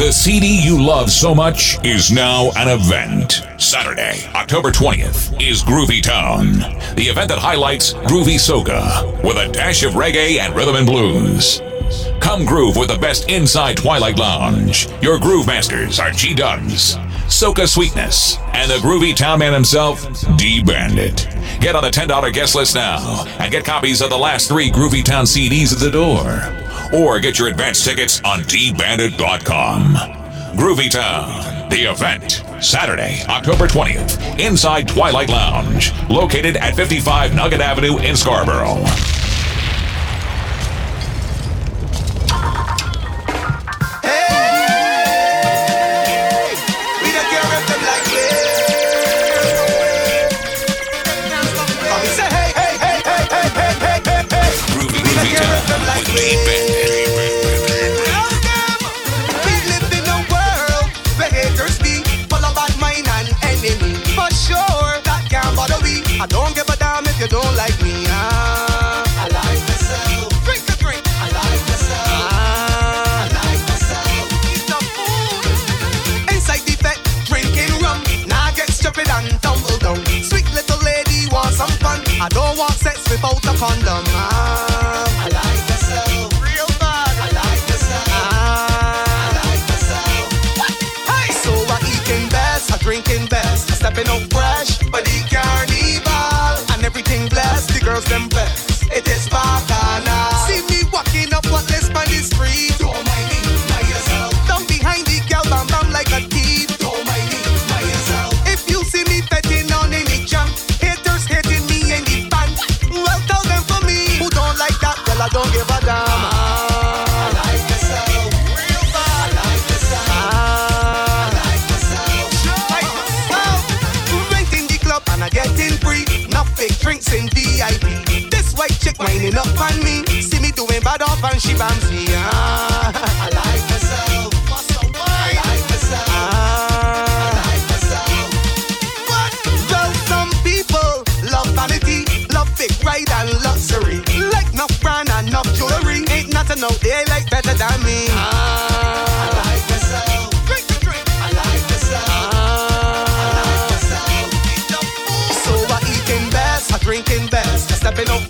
The CD you love so much is now an event. Saturday, October 20th is Groovie Town, the event that highlights groovy soca with a dash of reggae and rhythm and blues. Come groove with the best inside Twilight Lounge. Your groove masters are G Dubs, Soca Sweetness, and the groovy town man himself, D Bandit. Get on the $10 guest list now and get copies of the last three Groovie Town CDs at the door or get your advance tickets on dbandit.com. Groovie Town, the event, Saturday, October 20th, inside Twilight Lounge, located at 55 Nugget Avenue in Scarborough. I don't want sex without a condom. Ah. I like the. Real bad. I like ah. I like so I eating best, I drinking best, I stepping out fresh, but he can't. And everything blessed, the girls them blessed. head off and she bouncy. Ah. I like myself. I like myself. Ah. I like myself. But though some people love vanity, love big ride and luxury, like enough brand and enough jewelry, ain't nothing out there like better than me. Ah. Drinking best, stepping out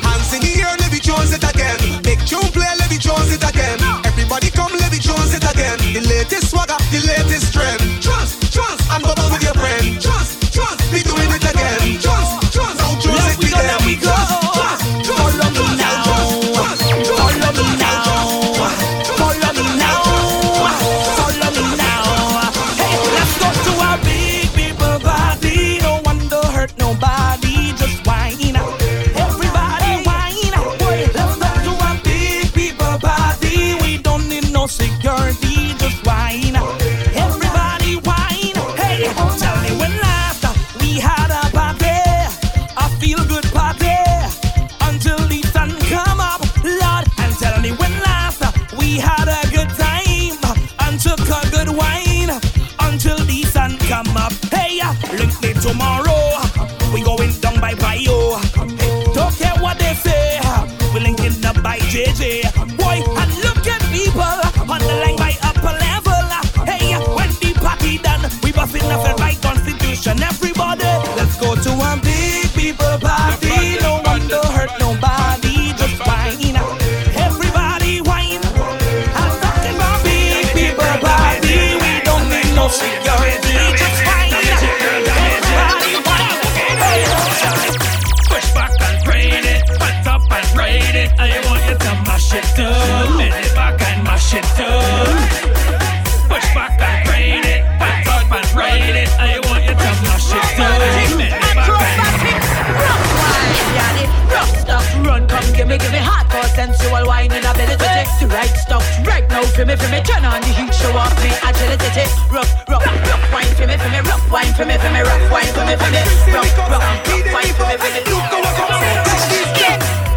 Press the right stuff right now for me, for me. Turn on the heat, show off me agility. Rock, rock, rock, wine for me, for me. Rock, wine for me, for me. Rock, wine for me, for me. Rough, rough, rough wine for me, for me.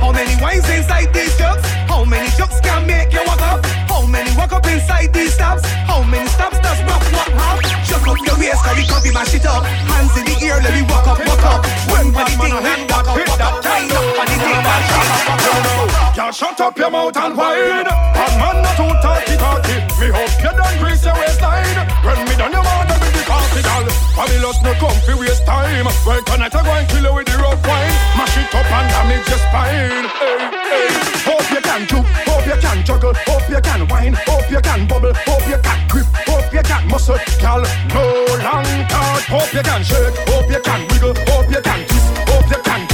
How many wines inside these jugs? How many jugs can make you walk up? many walk up inside these stops? How many stops does rock walk up? Chuck up your waist, cause we can't be mash it up. Hands in the air, let me walk up, walk up. When for the thing, hand walk up, walk up. Right up for the thing, man, shut Y'all shut up your mouth and whine. And man, not too talky, talky. Me hope you don't grease your waistline. When me done your mouth, party hospital. Fabulous no come waste time. Well, tonight I go and kill you with the rough wine. Mash it up and damage your spine. Hey, hey. Hope you can juke, hope you can juggle, hope you can whine, hope you can bubble, hope you can grip, hope you can muscle, gal. No long talk. Hope you can shake, hope you can wiggle, hope you can twist, hope you can.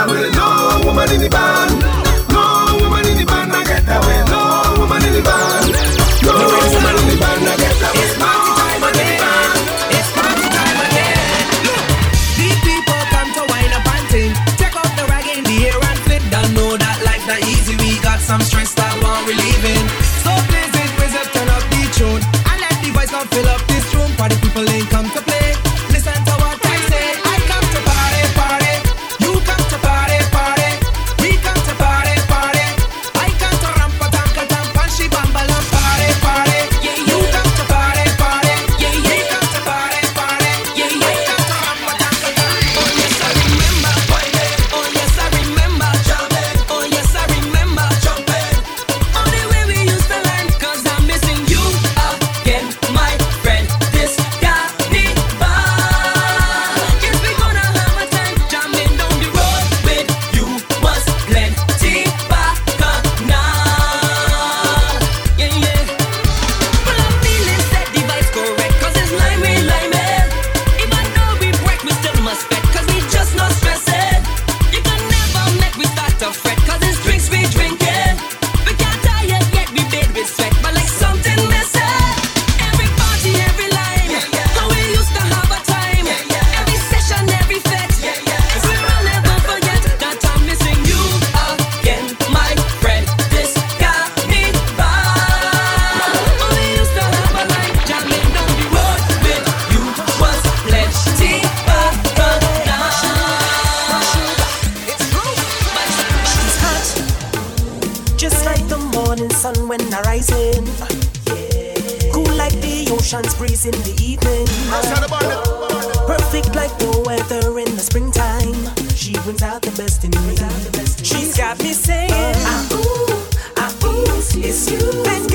I will know woman in the band. the ocean's breeze in the evening. Perfect like the weather in the springtime. She brings out the best in me. She's got me saying, ah ooh, ah ooh, it's you and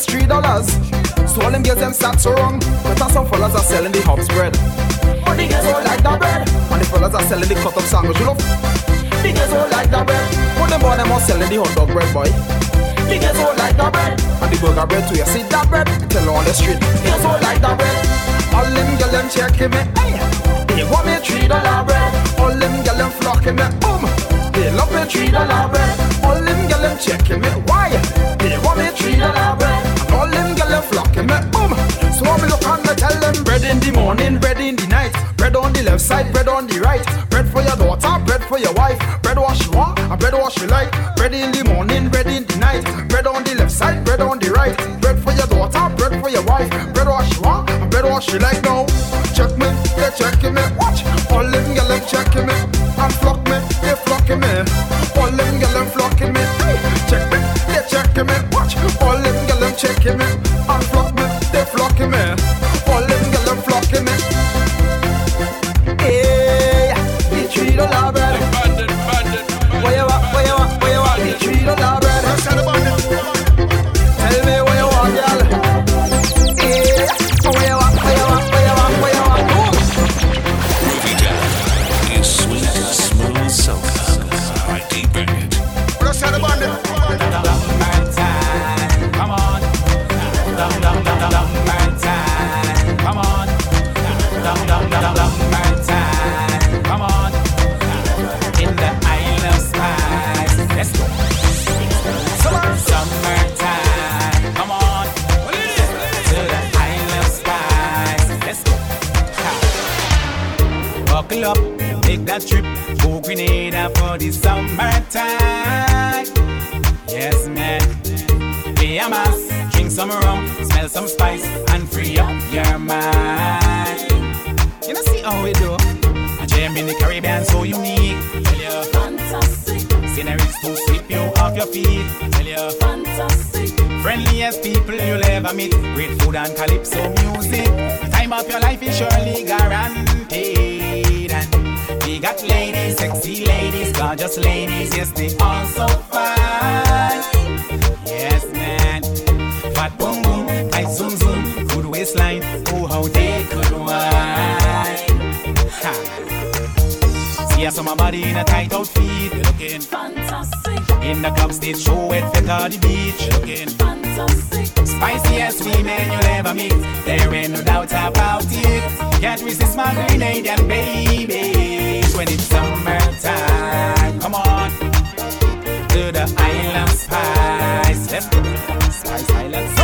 is three dollars. So all them girls them start so wrong, but some fellas are selling the hops bread. But the girls all like that bread. And the fellas are selling the cut up sandwich, you love. The girls all like that bread. But them boy them all selling the hot dog bread, boy. The girls all like that bread. And the burger bread too. You see that bread? Tell on the street. The girls all like that bread. All them girls them checking me. Hey. They want me three dollar bread. All them girls them flocking me. Boom. They love me three dollar bread. All them girls them checking me. Why? They want me three dollar bread. Them girls them flocking me. Boom. So me look and me tell them bread in the morning, bread in the night. Bread on the left side, bread on the right. Bread for your daughter, bread for your wife. Bread what she want, and bread what she like. Bread in the morning, bread in the night. Bread on the left side, bread on the right. Bread for your daughter, bread for your wife. Bread what she want, and bread what she like. Now check me, they checking me. Watch, all them gyal checking me. And flock me, they flocking me. All them gyal drink some rum, smell some spice, and free up your mind. You know, see how we do. A gem in the Caribbean so unique. Tell you, fantastic. Sceneries to sweep you off your feet. Tell you, fantastic. Friendliest people you'll ever meet. Great food and calypso music. The Time of your life is surely guaranteed. And we got ladies, sexy ladies, gorgeous ladies. Yes, they all so fine. Waistline. Oh, how they could whine. Ha. See us on my body in a tight outfit, you're looking fantastic. In the club stage show at the beach, you're looking fantastic. Spiciest women you'll ever meet, there ain't no doubt about it. Can't resist my Grenadian babies when it's summertime. Come on to the Isle of Spice. Let's go. Spice Island.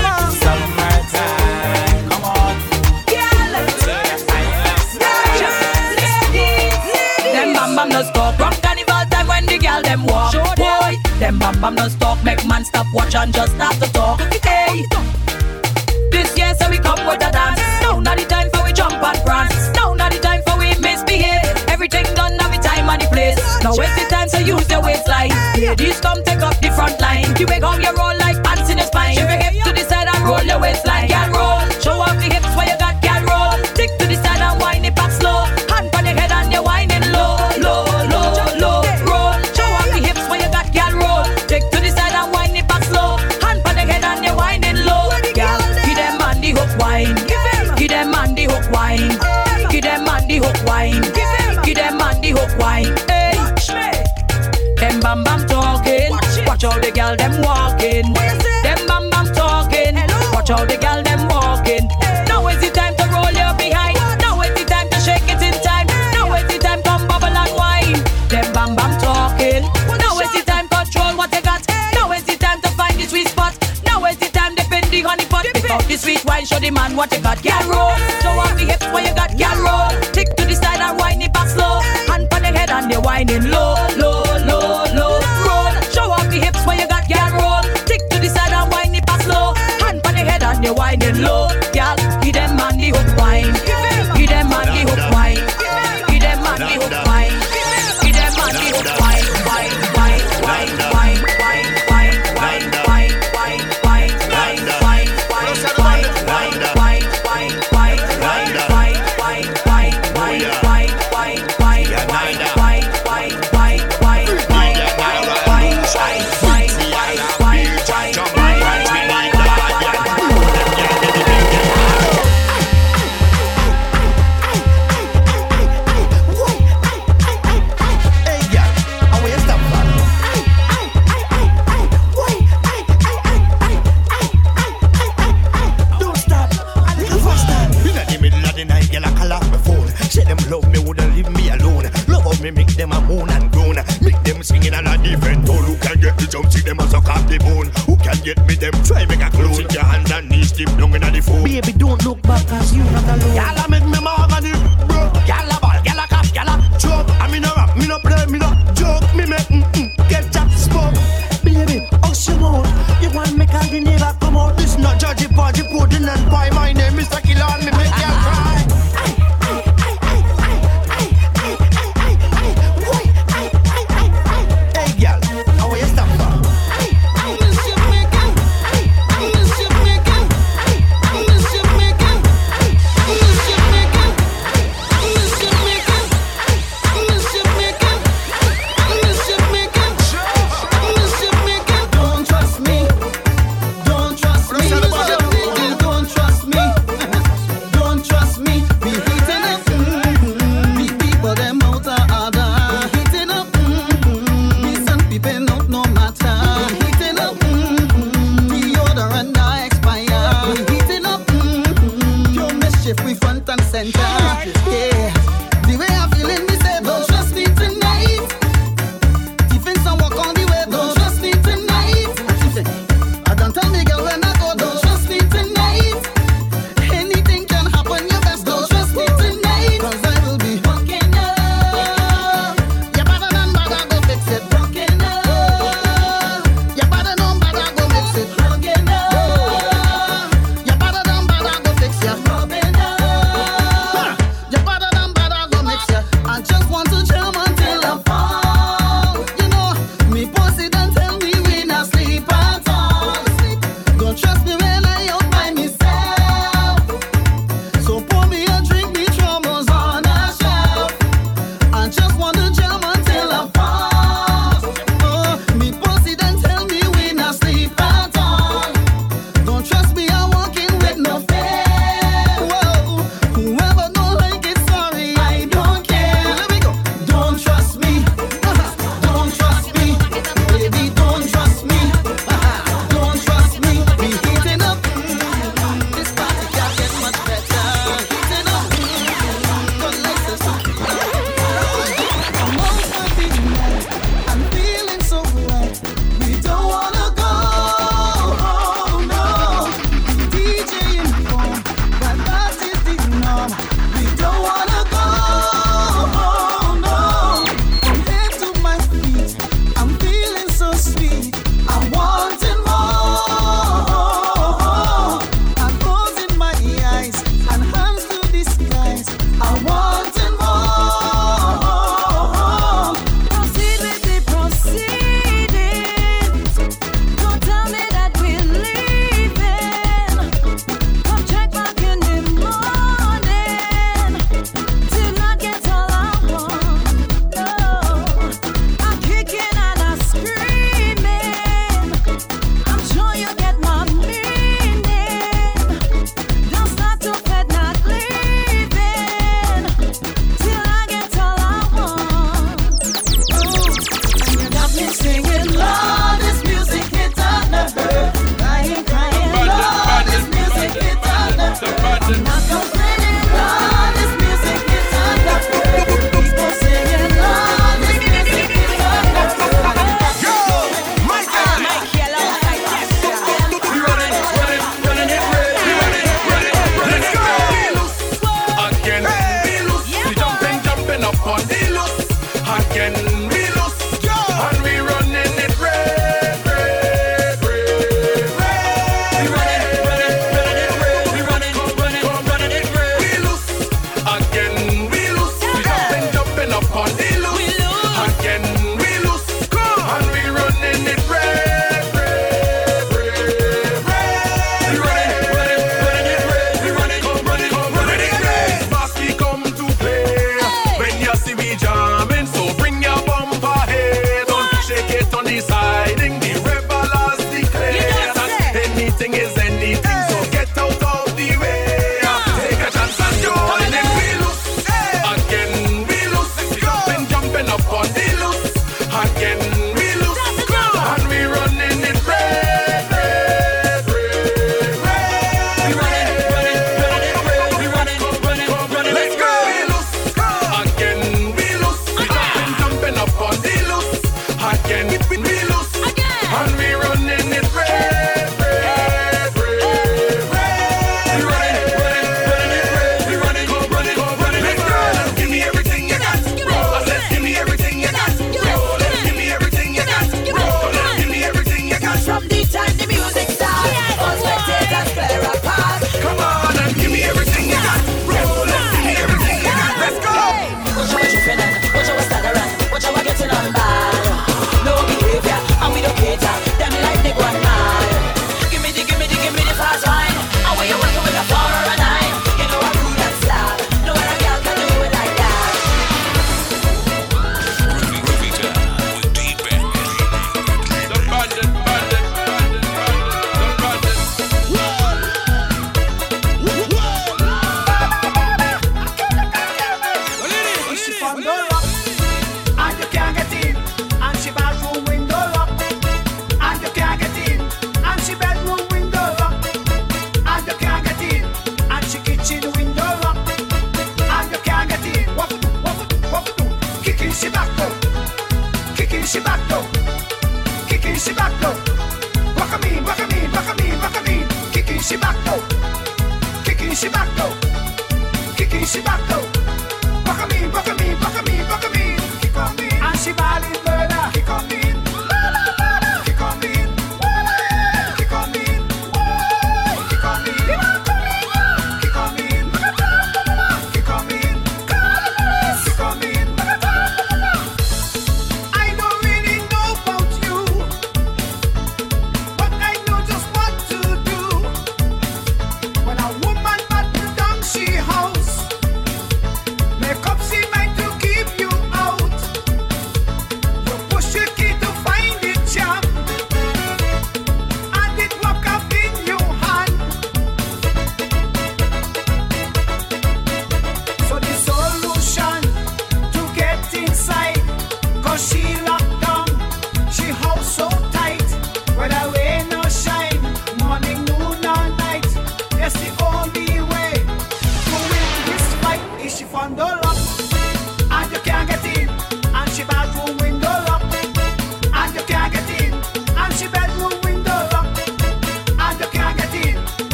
Them walk. Boy, them bam bam no stop. Make man stop watch and just start to talk. Hey, this year so we come with a dance. Now not the time for we jump and prance. Now not the time for we misbehave. Everything done now the time and the place. Now it's the time to use your waistline. Ladies come take up the front line. You make how you roll like bam bam talking. Watch how the girl them walking. Them bam bam talking. Watch how the girl them walking. Now is the time to roll your behind. Now is the time to shake it in time. Now is the time come bubble and wine. Them bam bam talking. Now is the time control what you got. Now is the time to find the sweet spot. Now is the time to bend the honey pot. Pick out the sweet wine, show the man what you got. Girl roll. Show off the hips where you got.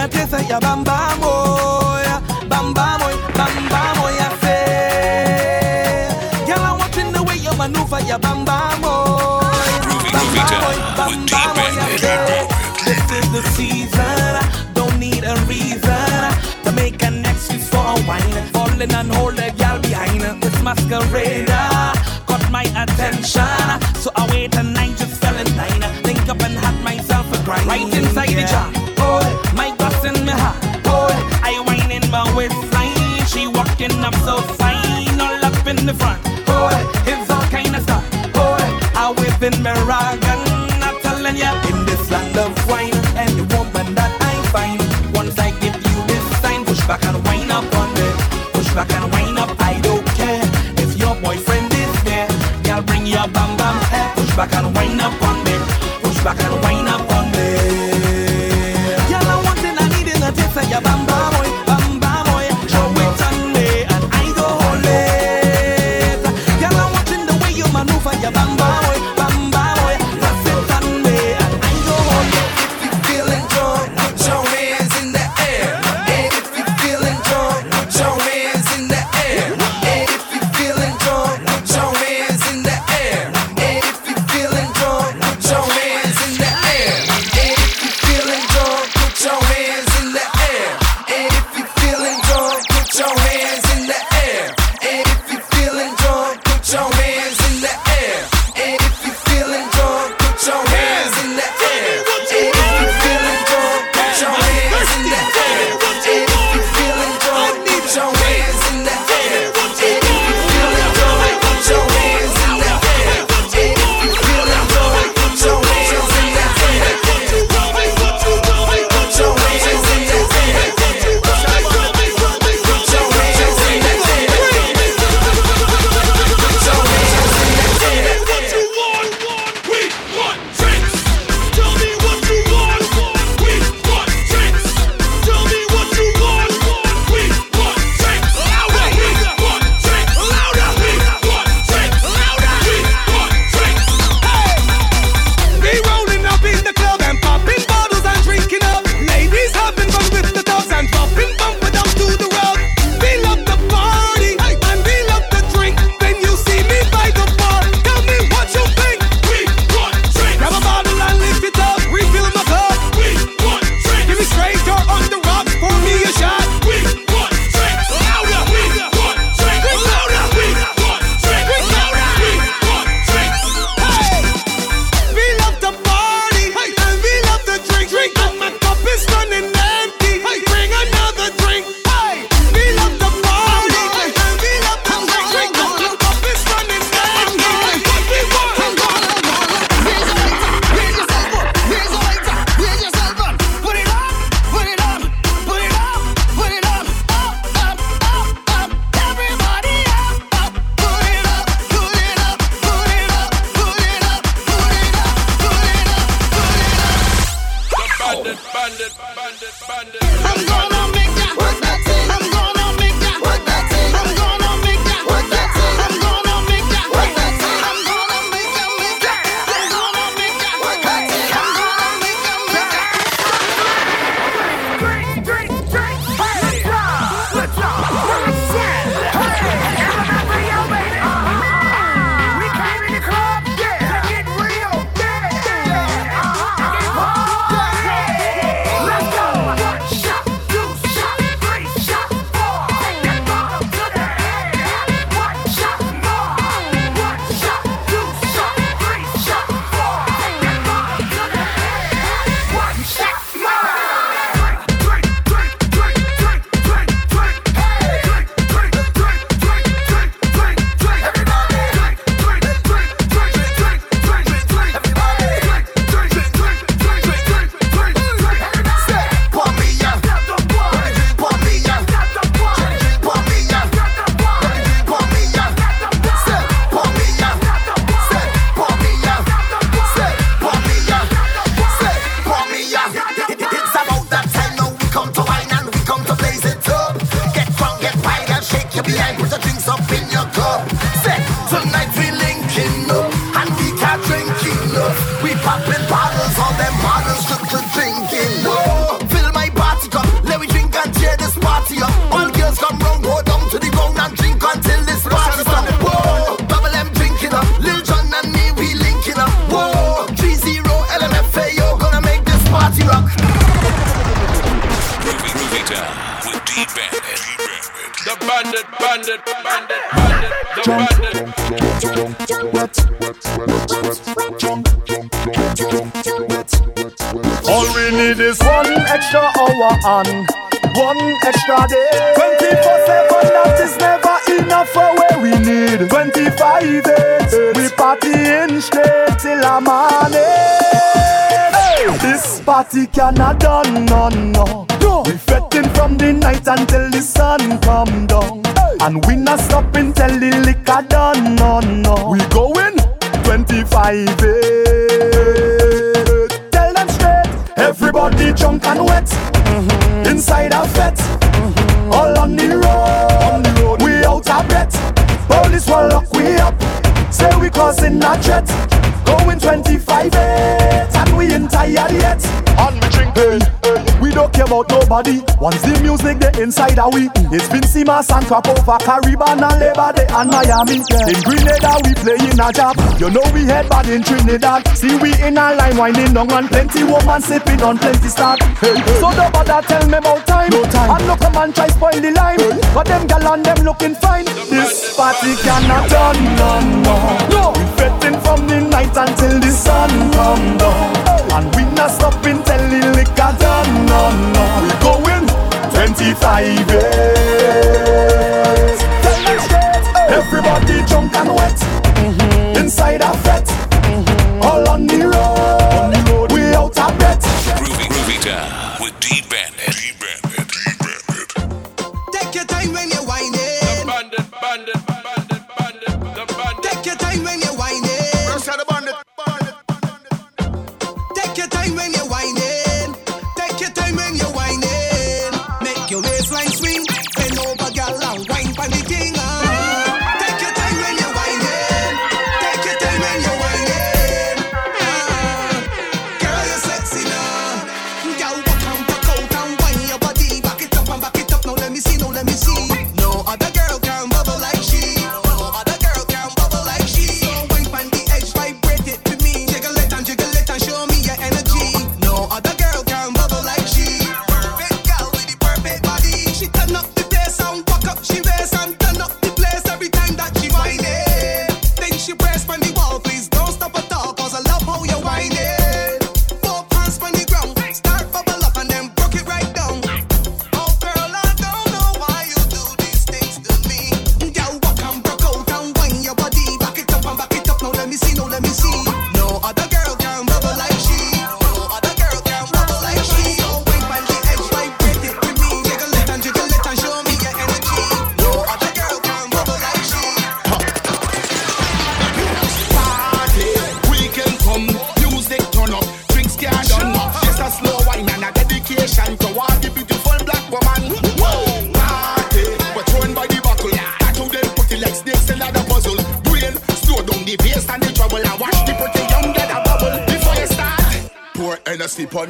na pesa ya bamba moya, bamba moya, bamba moya say. Girl, I'm watching the way you maneuver ya bamba moya, bamba moya, bamba moya say. This is the season, don't need a reason to make an excuse for a wine. Falling and holding y'all behind this masquerader uh, my attention. So I wait and night just fell in line. Think up and had myself a grind. Right inside yeah. the jar. in rock. inside a fet. Mm-hmm. All on the road, on the road. we out of breath. Police will lock we up, say we crossing a jet. Going 25 8, and we ain't tired yet about nobody. Once the music they inside a we, it's been Sima, San over Caribbean and Labour Day and Miami. In Grenada we play in a job. You know we head bad in Trinidad. See we in a line winding on and plenty woman sipping on plenty stock. Hey, hey. So don't bother tell me about time. No time. And look a man try spoil the line. hey. but them gal and them looking fine. This party cannot turn no more. No. We fretting from the night until the sun come down, and we not stop 45 years. Everybody drunk and wet, mm-hmm. inside a fret, mm-hmm. all on the road. On the road. We out of. Groovy, groovy time.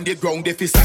on the ground if it's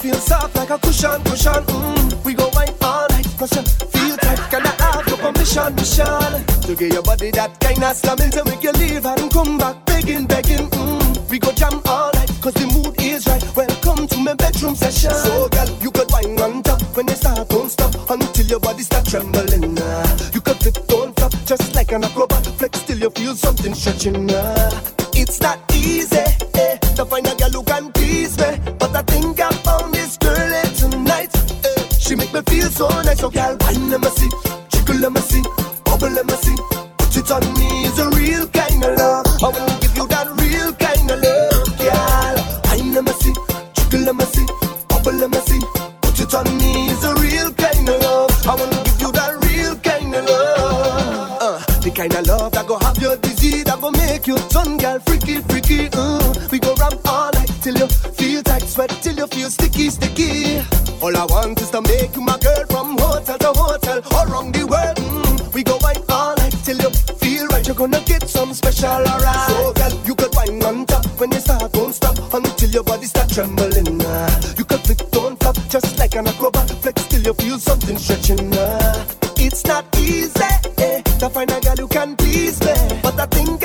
feels soft like a cushion, cushion. Mm. We go wine all night, cause you feel tight. Can I have your permission, mission? To give your body that kind of slamming to make you leave and come back begging, begging. Mm. We go jam all night, cause the mood is right. Welcome to my bedroom session. So, girl, you could wine on top when they start, don't stop until your body start trembling. You could flip, don't flop, just like an acrobat. Flex till you feel something stretching. It's not easy eh, to find a girl who can She make me feel so nice, so girl, wine let me see, jiggle let me see, bubble let me see. Put it on me is a real kind of love. I wanna give you that real kind of love, girl. Wine let me see, jiggle let me see, bubble let me see. Put it on me is a real kind of love. I wanna give you that real kind of love. Uh, the kind of love that go have your disease, that go make you turn girl freaky, freaky. Uh. We go ram all night till you feel tight, sweat till you feel sticky, sticky. All I want is to make you my girl from hotel to hotel, all around the world. Mm. We go wine all night till you feel right. You're gonna get some special, alright. So girl, you could wine on top when you start, don't stop until your body start trembling. Uh. You could flip, don't flop, just like an acrobat. Flex till you feel something stretching. Uh. It's not easy eh, to find a girl who can please me, but I think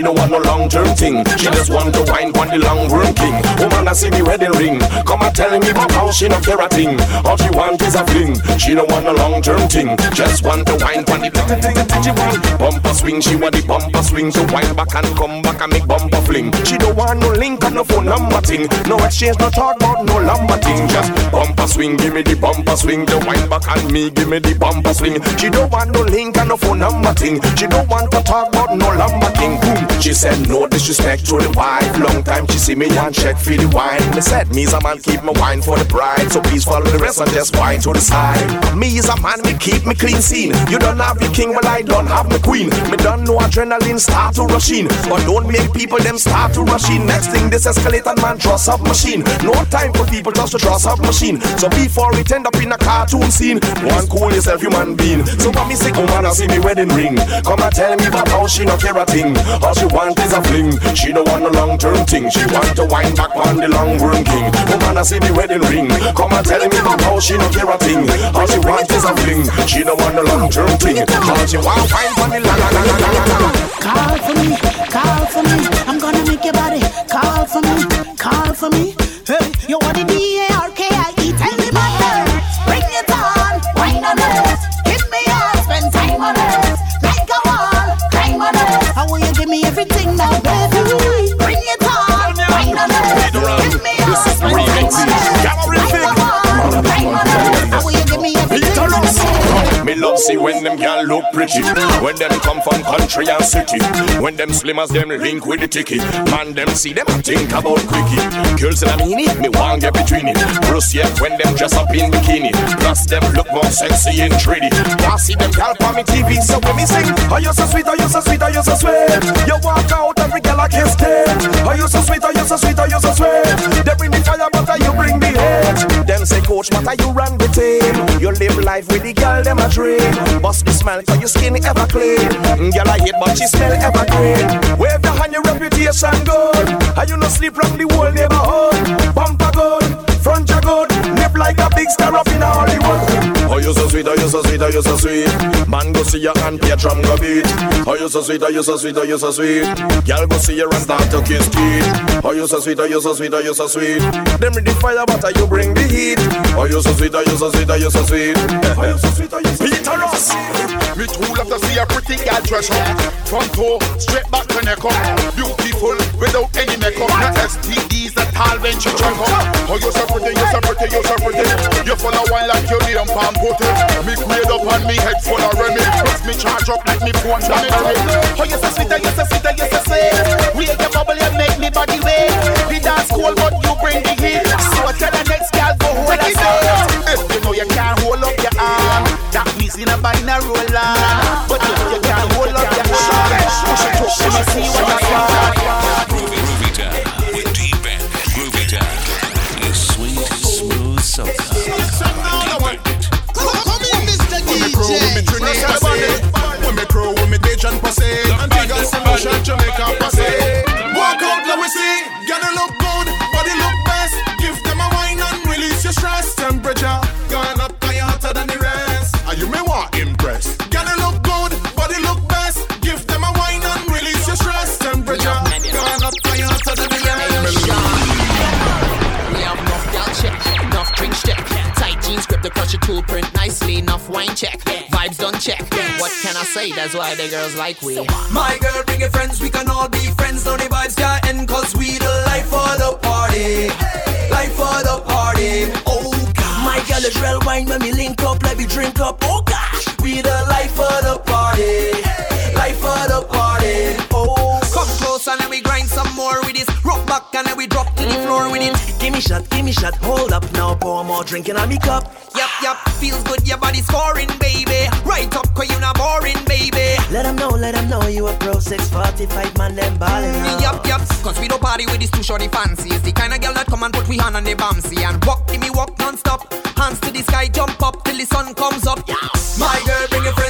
She no want no long term thing. She just want to wine on the long run king. Woman, I see me wedding ring. Come and tell me about how she no care a thing. All she want is a fling. She no want no long term thing. Just want to wine on the little thing she want. Bumper swing, she want the bumper swing. To wine back and come back and make bumper fling. She don't want no link on no phone number thing. No exchange, no talk about no lumber thing. Just bumper swing, give me the bumper swing. The wine back and me, give me the bumper swing. She don't want no link and no phone number thing. She don't want to talk about no lumber thing. Boom. She said no disrespect to the wife. Long time she see me and check for the wine. Me said me as a man keep my wine for the bride. So please follow the rest and just wine to the side. Me is a man me keep me clean scene. You don't have your king, well I don't have my queen. Me don't know adrenaline start to rush in, but don't make people them start to rush in. Next thing this escalator man trust up machine. No time for people just to trust up machine. So before it end up in a cartoon scene, one cool yourself human being. So when me say come on and see me wedding ring, come and tell me about how she no care a thing. All she want is a fling. She don't want no long term thing. She want to wind back on the long worm king. Woman, I see the wedding ring. Come and tell me about how she don't care a thing. All she want is a fling. She don't want no long term thing. All she want find for me. Call for me, call for me. I'm gonna make your body call for me, call for me. Hey, you want the DA? See when them gal look pretty. When them come from country and city. When them slim as them link with the ticket. Man, them see them think about quickie. Girls in a mini, me want get between it. Bruce yeah, when them dress up in bikini. Plus them look more sexy and pretty. I see them gal on me TV, so when me sing, oh you so sweet, oh you so sweet, oh you so sweet. You walk out every gal I can stand. Oh you so sweet, oh you so sweet, oh you so sweet. They bring the fire, but you bring the hate. Them say, coach, but you run life with the girl, them a dream. Bust the smile, cause your skin ever clean. Girl, I hate, but she smell evergreen. Wave your hand, your reputation good. And you no sleep from the whole neighborhood. Bumper good, front you good. Live like a big star up in Hollywood. Oh, you so sweet, oh, you so sweet, oh, you so sweet. Man, go see your and drum go beat. Oh, you so sweet, oh, you so sweet, oh, you so sweet. Girl, go see your and start to kiss teeth. Oh, you so sweet, oh, you so sweet, oh, you so sweet. Them the fire, but you bring the heat. Oh, you so sweet, oh, you so sweet, oh, you so sweet. Oh, you so sweet, oh, you so sweet. Peter Ross. Me too love to see a pretty girl dress up From toe, straight back to neck up Beautiful, without any makeup No STDs at all when she check up Oh, you so pretty, you so pretty, you so pretty You full of wine like you need a palm put it Me quaid up and me head full of remedy Plus me charge up like me phone it Oh, you so sweet, you so sweet, you so sweet. We ain't your bubble, you make me body wet. We dance cool, but you bring the heat. So I tell the next girl go hold a seat. If you know you can't hold up your arm, that means you buying a roller. But if you can't hold up your arm, push it up, let me see what I want. Jamaica passe. Walk out let we see. Gotta look good Body look best. Give them a wine and release your stress. Temperature Going up higher hotter than the rest. Are you me want impress? Gotta look good Body look best. Give them a wine and release your stress. Temperature Going up higher hotter than the rest. We have enough gal check, enough drinks check. Tight jeans grip the your tool print. Nicely. Enough wine check, vibes check. What can I say? That's why the girls like we. My girl, bring your friends, we can all be friends. Now the vibes can't end, cause we the life for the party. Life for the party. Oh God. My girl is real wine when we link up, let me drink up. Oh back and then we drop to the floor with it. Give me shot, give me shot, hold up now, pour more drink in a me cup. Yup, yup, feels good, your body scoring, baby. Right up, cause you not boring, baby. Let them know, let them know you a pro 645 man, them ballin' mm, out. Yup, yup, cause we don't party with these two shorty fancies. The kind of girl that come and put we hand on the bamsy and walk, give me walk non-stop. Hands to the sky, jump up till the sun comes up. Yeah. My girl, bring your friends,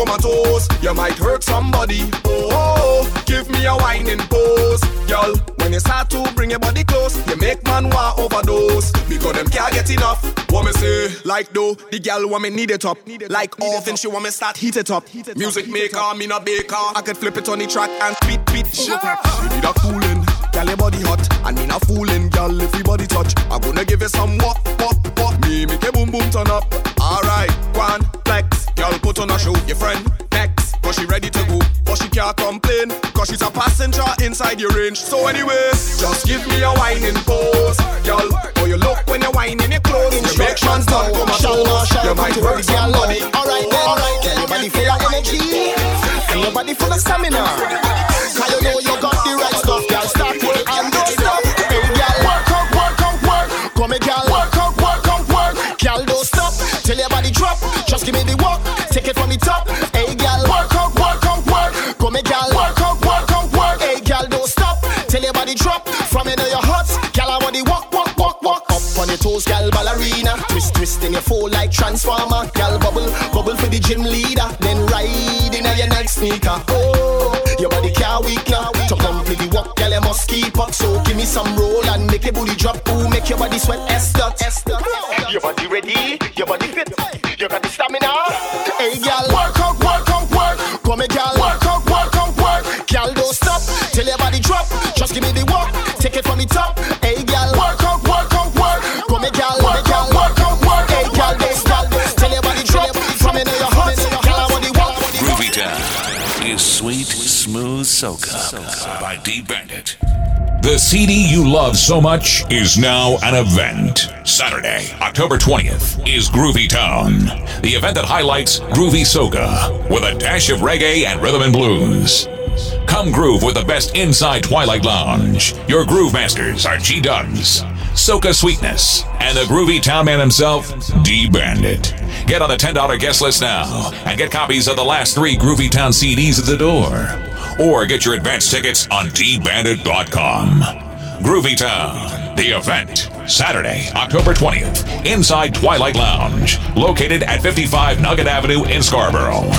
comatose. You might hurt somebody. Oh, oh, give me a whining pose, girl. When you start to bring your body close, you make man want overdose because them can't get enough. What me say? Like though, the girl want me need it up. Like often she want me start heat it up. Music maker, me not baker. I could flip it on the track and beat beat shit up. She need a cooling. Girl, your body hot, and me not fooling, girl. If we body touch, I'm gonna give you some what, what, what. Me make a boom boom turn up. Alright, one girl, put on a show. Your friend next, cause she ready to go, but she can't complain, cause she's a passenger inside your range. So anyway, just give me a whining pose, girl. Oh, you look when you're whining your clothes. Man turn come a You might hurt somebody. Alright then, alright then. Your body full of energy, and your body full of stamina. Cause you know you got the right it the top. Hey, girl, work out, work out, work. Come here, girl, work out, work out, work. Hey, girl, don't stop till your body drop. From know your hot, girl, I want the walk, walk, walk, walk. Up on your toes, girl, ballerina. Twist, twist in your fall like transformer. Girl, bubble, bubble for the gym leader. Then ride in your next sneaker. Oh, your body can't weak now. To completely walk, girl, you must keep up. So give me some roll and make your booty drop. Ooh, make your body sweat. Esther, Esther. Your body ready, your body Soca by D Bandit. The CD you love so much is now an event. Saturday, October 20th, is Groovie Town, the event that highlights groovy soca with a dash of reggae and rhythm and blues. Come groove with the best inside Twilight Lounge. Your groove masters are G Dubs, Soca Sweetness, and the groovy town man himself, D Bandit. Get on the $10 guest list now and get copies of the last three Groovie Town CDs at the door. Or get your advance tickets on dbandit.com. Groovie Town, the event, Saturday, October 20th, inside Twilight Lounge, located at 55 Nugget Avenue in Scarborough.